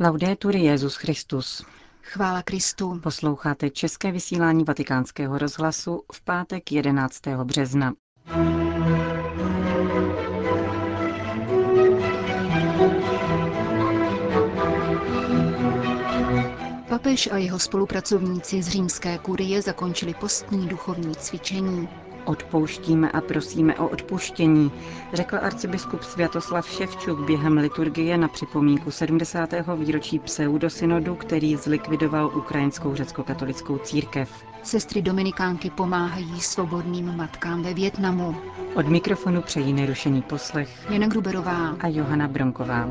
Laudetur Jezus Christus. Chvála Kristu. Posloucháte české vysílání Vatikánského rozhlasu v pátek 11. března. Papež a jeho spolupracovníci z římské kurie zakončili postní duchovní cvičení. Odpouštíme a prosíme o odpuštění, řekl arcibiskup Světoslav Ševčuk během liturgie na připomínku 70. výročí pseudosynodu, který zlikvidoval ukrajinskou řecko-katolickou církev. Sestry Dominikánky pomáhají svobodným matkám ve Větnamu. Od mikrofonu přejí nerušený poslech Jana Gruberová a Johana Bronková.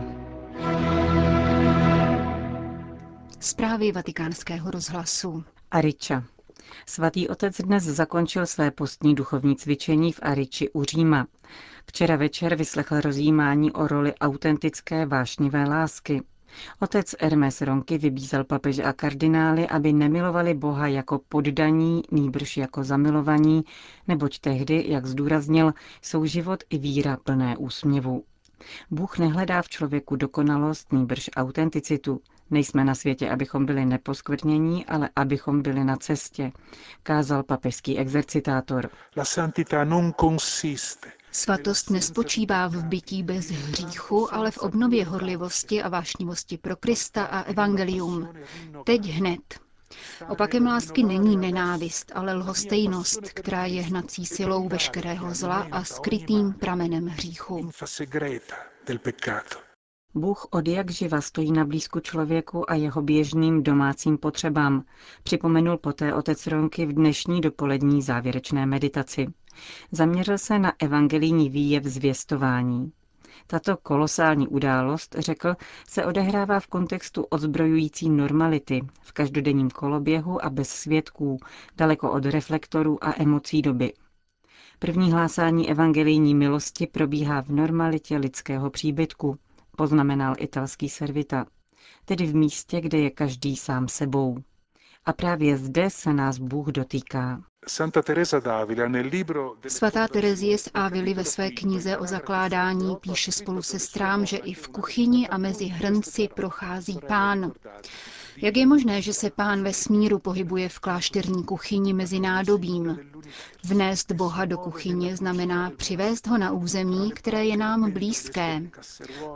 Zprávy vatikánského rozhlasu. Ariča. Svatý otec dnes zakončil své postní duchovní cvičení v Ariči u Říma. Včera večer vyslechl rozjímání o roli autentické vášnivé lásky. Otec Hermes Ronky vybízel papeže a kardinály, aby nemilovali Boha jako poddaní, nýbrž jako zamilovaní, neboť tehdy, jak zdůraznil, jsou život i víra plné úsměvu. Bůh nehledá v člověku dokonalost, nýbrž autenticitu. Nejsme na světě, abychom byli neposkvrnění, ale abychom byli na cestě, kázal papežský exercitátor. Svatost nespočívá v bytí bez hříchu, ale v obnově horlivosti a vášnivosti pro Krista a evangelium. Teď hned. Opakem lásky není nenávist, ale lhostejnost, která je hnací silou veškerého zla a skrytým pramenem hříchu. Bůh od jak živa stojí na blízku člověku a jeho běžným domácím potřebám, připomenul poté otec Ronky v dnešní dopolední závěrečné meditaci. Zaměřil se na evangelijní výjev zvěstování. Tato kolosální událost, řekl, se odehrává v kontextu odzbrojující normality, v každodenním koloběhu a bez svědků, daleko od reflektorů a emocí doby. První hlásání evangelijní milosti probíhá v normalitě lidského příbytku, poznamenal italský servita, tedy v místě, kde je každý sám sebou. A právě zde se nás Bůh dotýká. Svatá Terezie z Ávily ve své knize o zakládání píše spolu sestrám, že i v kuchyni a mezi hrnci prochází pán. Jak je možné, že se pán ve smíru pohybuje v klášterní kuchyni mezi nádobím? Vnést Boha do kuchyně znamená přivést ho na území, které je nám blízké.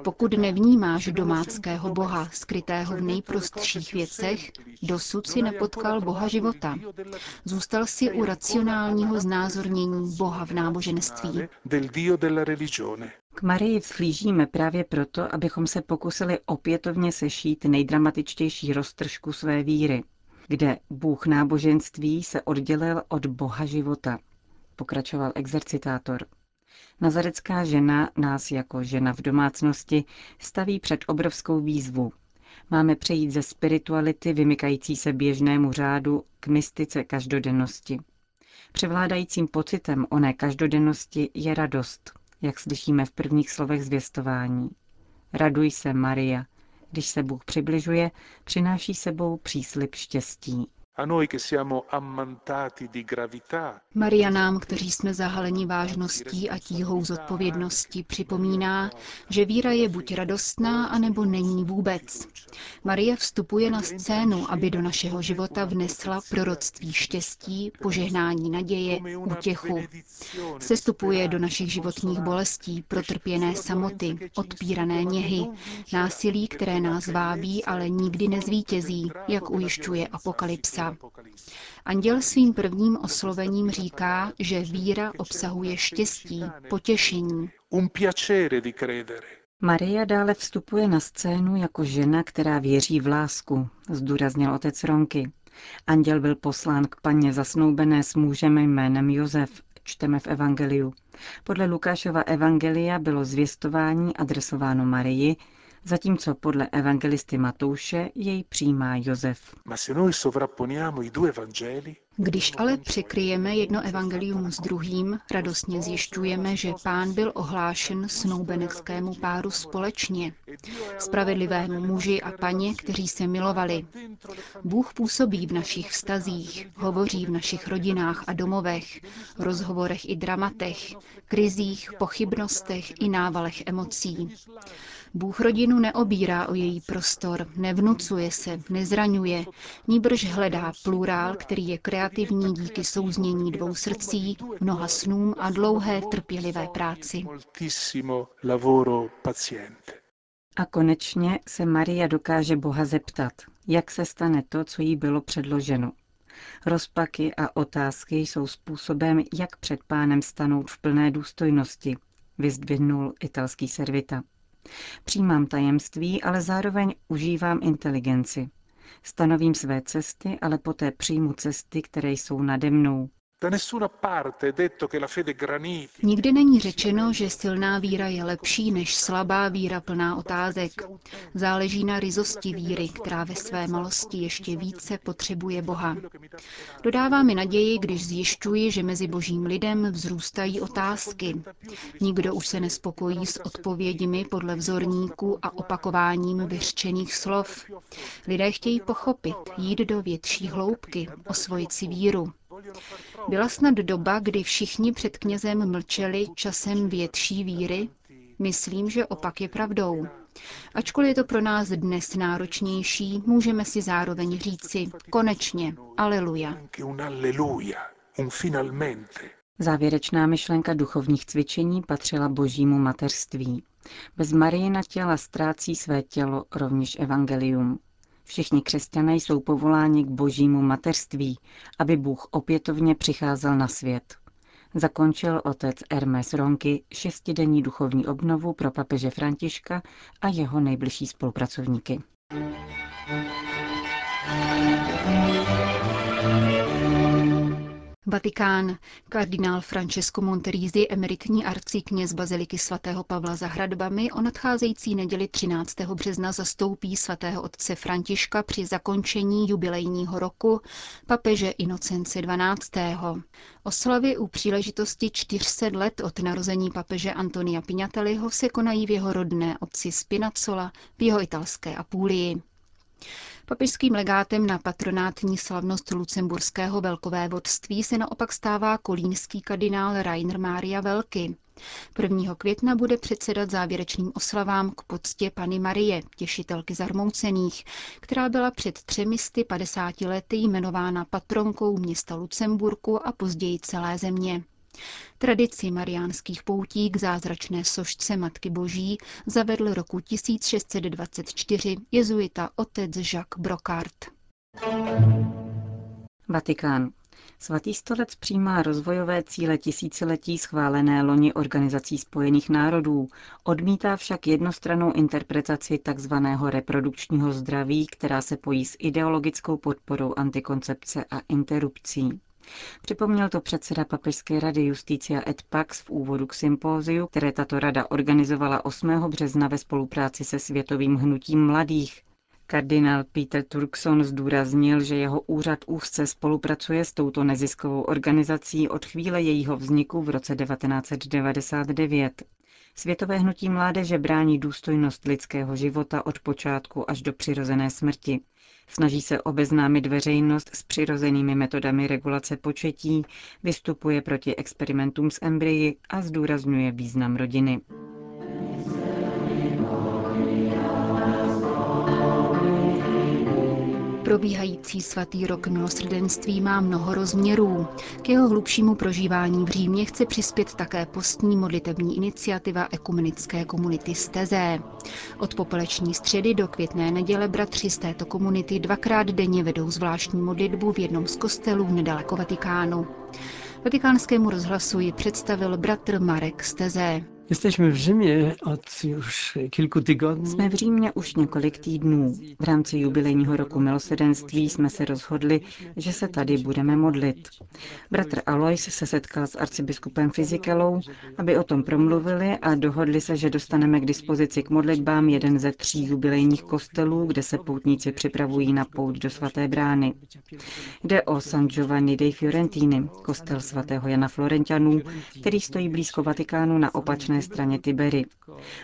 Pokud nevnímáš domáckého Boha, skrytého v nejprostších věcech, dosud si nepotkal Boha života. Zůstal si u racionálního znázornění Boha v náboženství. K Marii vzhlížíme právě proto, abychom se pokusili opětovně sešít nejdramatičtější roztržku své víry, kde Bůh náboženství se oddělil od Boha života, pokračoval exercitátor. Nazarecká žena nás jako žena v domácnosti staví před obrovskou výzvu. Máme přejít ze spirituality vymykající se běžnému řádu k mystice každodennosti. Převládajícím pocitem oné každodennosti je radost, jak slyšíme v prvních slovech zvěstování. Raduj se, Maria, když se Bůh přibližuje, přináší sebou příslip štěstí. Maria nám, kteří jsme zahaleni vážností a tíhou zodpovědnosti, připomíná, že víra je buď radostná, anebo není vůbec. Maria vstupuje na scénu, aby do našeho života vnesla proroctví štěstí, požehnání naděje, útěchu. Sestupuje do našich životních bolestí, protrpěné samoty, odpírané něhy, násilí, které nás vábí, ale nikdy nezvítězí, jak ujišťuje apokalypsa. Anděl svým prvním oslovením říká, že víra obsahuje štěstí, potěšení. Maria dále vstupuje na scénu jako žena, která věří v lásku, zdůraznil otec Ronky. Anděl byl poslán k paně zasnoubené s mužem jménem Josef, čteme v Evangeliu. Podle Lukášova Evangelia bylo zvěstování adresováno Marii, zatímco podle evangelisty Matouše jej přijímá Josef. Když ale překryjeme jedno evangelium s druhým, radostně zjišťujeme, že pán byl ohlášen snoubeneckému páru společně, spravedlivému muži a paně, kteří se milovali. Bůh působí v našich vztazích, hovoří v našich rodinách a domovech, rozhovorech i dramatech, krizích, pochybnostech i návalech emocí. Bůh rodinu neobírá o její prostor, nevnucuje se, nezraňuje, níbrž hledá plurál, který je kreativní díky souznění dvou srdcí, mnoha snům a dlouhé trpělivé práci. A konečně se Maria dokáže Boha zeptat, jak se stane to, co jí bylo předloženo. Rozpaky a otázky jsou způsobem, jak před pánem stanout v plné důstojnosti, vyzdvihnul italský servita. Přijímám tajemství, ale zároveň užívám inteligenci. Stanovím své cesty, ale poté přijmu cesty, které jsou nade mnou. Nikdy není řečeno, že silná víra je lepší než slabá víra plná otázek. Záleží na rizosti víry, která ve své malosti ještě více potřebuje Boha. Dodává mi naději, když zjišťuji, že mezi božím lidem vzrůstají otázky. Nikdo už se nespokojí s odpověďmi podle vzorníků a opakováním vyřčených slov. Lidé chtějí pochopit, jít do větší hloubky, osvojit si víru. Byla snad doba, kdy všichni před knězem mlčeli časem větší víry? Myslím, že opak je pravdou. Ačkoliv je to pro nás dnes náročnější, můžeme si zároveň říci konečně, aleluja. Závěrečná myšlenka duchovních cvičení patřila božímu mateřství. Bez Marijina těla ztrácí své tělo rovněž evangelium. Všichni křesťané jsou povoláni k božímu mateřství, aby Bůh opětovně přicházel na svět. Zakončil otec Hermes Ronky šestidenní duchovní obnovu pro papeže Františka a jeho nejbližší spolupracovníky. Vatikán. Kardinál Francesco Monterizzi, emeritní arcikněz Baziliky svatého Pavla za hradbami, o nadcházející neděli 13. března zastoupí svatého otce Františka při zakončení jubilejního roku papeže Inocence 12. Oslavy u příležitosti 400 let od narození papeže Antonia Pignatelliho se konají v jeho rodné obci Spinacola v jeho italské Apulii. Papežským legátem na patronátní slavnost lucemburského velkovévodství se naopak stává kolínský kardinál Rainer Mária Velky. 1. května bude předsedat závěrečným oslavám k poctě Pany Marie, těšitelky zarmoucených, která byla před 350 lety jmenována patronkou města Lucemburku a později celé země. Tradici mariánských poutí k zázračné sošce Matky Boží zavedl roku 1624 jezuita otec Jacques Brocard. Vatikán. Svatý stolec přijímá rozvojové cíle tisíciletí schválené loni Organizací spojených národů, odmítá však jednostranou interpretaci tzv. reprodukčního zdraví, která se pojí s ideologickou podporou antikoncepce a interrupcí. Připomněl to předseda Papežské rady Justícia et Pax v úvodu k sympóziu, které tato rada organizovala 8. března ve spolupráci se Světovým hnutím mladých. Kardinál Peter Turkson zdůraznil, že jeho úřad úzce spolupracuje s touto neziskovou organizací od chvíle jejího vzniku v roce 1999. Světové hnutí mládeže brání důstojnost lidského života od počátku až do přirozené smrti. Snaží se obeznámit veřejnost s přirozenými metodami regulace početí, vystupuje proti experimentům s embryi a zdůrazňuje význam rodiny. Probíhající svatý rok milosrdenství má mnoho rozměrů. K jeho hlubšímu prožívání v Římě chce přispět také postní modlitební iniciativa ekumenické komunity Stezé. Od popeleční středy do květné neděle bratři z této komunity dvakrát denně vedou zvláštní modlitbu v jednom z kostelů nedaleko Vatikánu. Vatikánskému rozhlasu ji představil bratr Marek Stezé. Jesteśmy w Rzymie od już kilku tygodni. Jsme v Římě už několik týdnů. V rámci jubilejního roku milosedenství jsme se rozhodli, že se tady budeme modlit. Bratr Alois se setkal s arcibiskupem Fizikelou, aby o tom promluvili a dohodli se, že dostaneme k dispozici k modlitbám jeden ze tří jubilejních kostelů, kde se poutníci připravují na pout do svaté brány. Jde o San Giovanni dei Fiorentini, kostel svatého Jana Florentianů, který stojí blízko Vatikánu na opačné straně Tibery.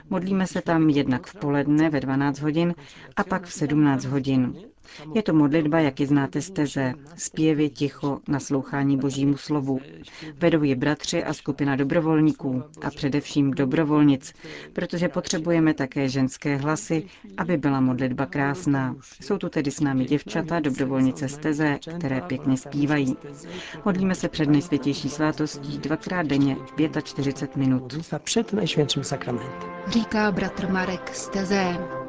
Modlíme se tam jednak v poledne ve 12 hodin a pak v 17 hodin. Je to modlitba, jak ji znáte z teze, zpěvy, ticho, naslouchání božímu slovu. Vedou ji bratři a skupina dobrovolníků a především dobrovolnic, protože potřebujeme také ženské hlasy, aby byla modlitba krásná. Jsou tu tedy s námi děvčata, dobrovolnice z teze, které pěkně zpívají. Modlíme se před nejsvětější svátostí dvakrát denně 45 minut. Před nejsvětším sakramentem. Říká bratr Marek z teze.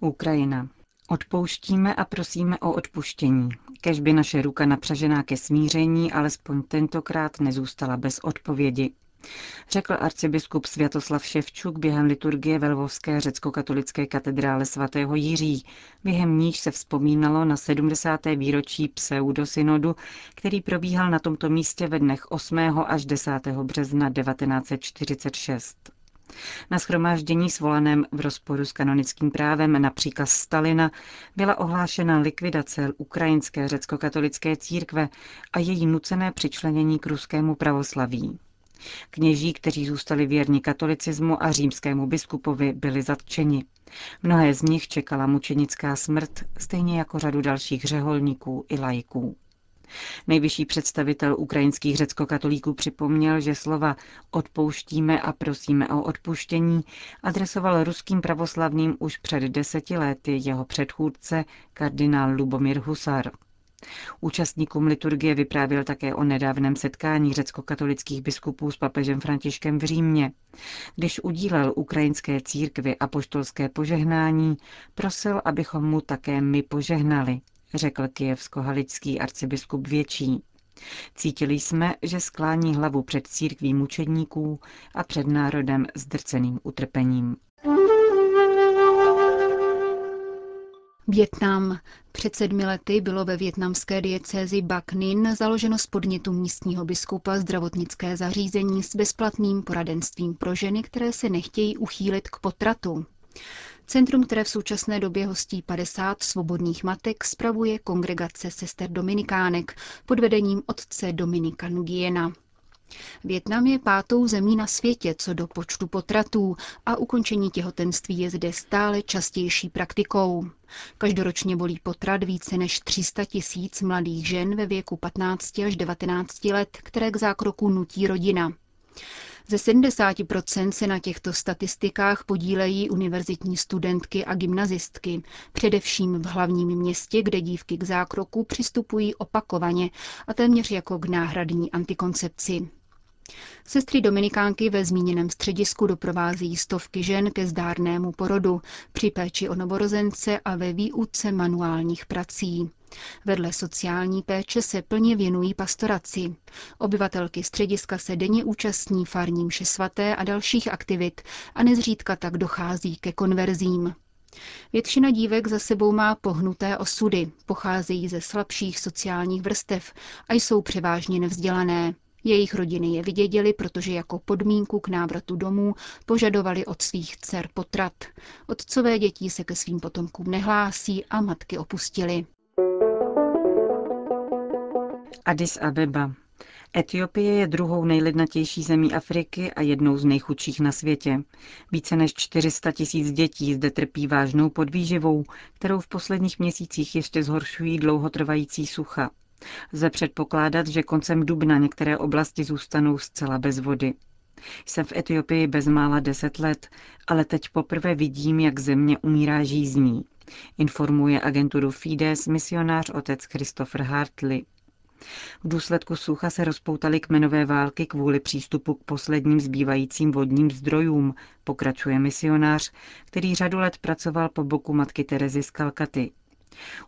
Ukrajina. Odpouštíme a prosíme o odpuštění. Kež by naše ruka napřažená ke smíření alespoň tentokrát nezůstala bez odpovědi. Řekl arcibiskup Světoslav Ševčuk během liturgie ve Lvovské řecko-katolické katedrále svatého Jiří, během níž se vzpomínalo na 70. výročí pseudosynodu, který probíhal na tomto místě ve dnech 8. až 10. března 1946. Na schromáždění svolaném v rozporu s kanonickým právem na příkaz Stalina byla ohlášena likvidace ukrajinské řecko-katolické církve a její nucené přičlenění k ruskému pravoslaví. Kněží, kteří zůstali věrni katolicismu a římskému biskupovi, byli zatčeni. Mnohé z nich čekala mučenická smrt, stejně jako řadu dalších řeholníků i lajků. Nejvyšší představitel ukrajinských řeckokatolíků připomněl, že slova odpouštíme a prosíme o odpuštění adresoval ruským pravoslavným už před deseti lety jeho předchůdce kardinál Lubomír Husar. Účastníkům liturgie vyprávěl také o nedávném setkání řecko-katolických biskupů s papežem Františkem v Římě. Když udílel ukrajinské církvi apoštolské požehnání, prosil, abychom mu také my požehnali řekl kijevsko-halický arcibiskup Větší. Cítili jsme, že sklání hlavu před církví mučedníků a před národem zdrceným utrpením. Větnam. Před sedmi lety bylo ve větnamské diecézi Bac Ninh založeno z podnětu místního biskupa zdravotnické zařízení s bezplatným poradenstvím pro ženy, které se nechtějí uchýlit k potratu. Centrum, které v současné době hostí 50 svobodných matek, spravuje kongregace sester Dominikánek pod vedením otce Dominika Nugiena. Větnam je pátou zemí na světě co do počtu potratů a ukončení těhotenství je zde stále častější praktikou. Každoročně bolí potrat více než 300 tisíc mladých žen ve věku 15 až 19 let, které k zákroku nutí rodina. Ze 70% se na těchto statistikách podílejí univerzitní studentky a gymnazistky, především v hlavním městě, kde dívky k zákroku přistupují opakovaně a téměř jako k náhradní antikoncepci. Sestry Dominikánky ve zmíněném středisku doprovází stovky žen ke zdárnému porodu, při péči o novorozence a ve výuce manuálních prací. Vedle sociální péče se plně věnují pastoraci. Obyvatelky střediska se denně účastní farní mše svaté a dalších aktivit a nezřídka tak dochází ke konverzím. Většina dívek za sebou má pohnuté osudy, pocházejí ze slabších sociálních vrstev a jsou převážně nevzdělané. Jejich rodiny je vyděděli, protože jako podmínku k návratu domů požadovali od svých dcer potrat. Otcové dětí se ke svým potomkům nehlásí a matky opustili. Addis Abeba. Etiopie je druhou nejlidnatější zemí Afriky a jednou z nejchudších na světě. Více než 400 tisíc dětí zde trpí vážnou podvýživou, kterou v posledních měsících ještě zhoršují dlouhotrvající sucha. Lze předpokládat, že koncem dubna některé oblasti zůstanou zcela bez vody. Jsem v Etiopii bezmála deset let, ale teď poprvé vidím, jak země umírá žízní. Informuje agenturu Fides misionář otec Christopher Hartley. V důsledku sucha se rozpoutaly kmenové války kvůli přístupu k posledním zbývajícím vodním zdrojům, pokračuje misionář, který řadu let pracoval po boku matky Terezy z Kalkaty.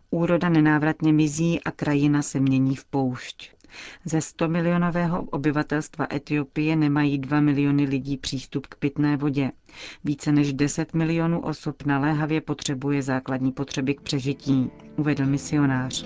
Úroda nenávratně mizí a krajina se mění v poušť. Ze 100 milionového obyvatelstva Etiopie nemají 2 miliony lidí přístup k pitné vodě. Více než 10 milionů osob naléhavě potřebuje základní potřeby k přežití, uvedl misionář.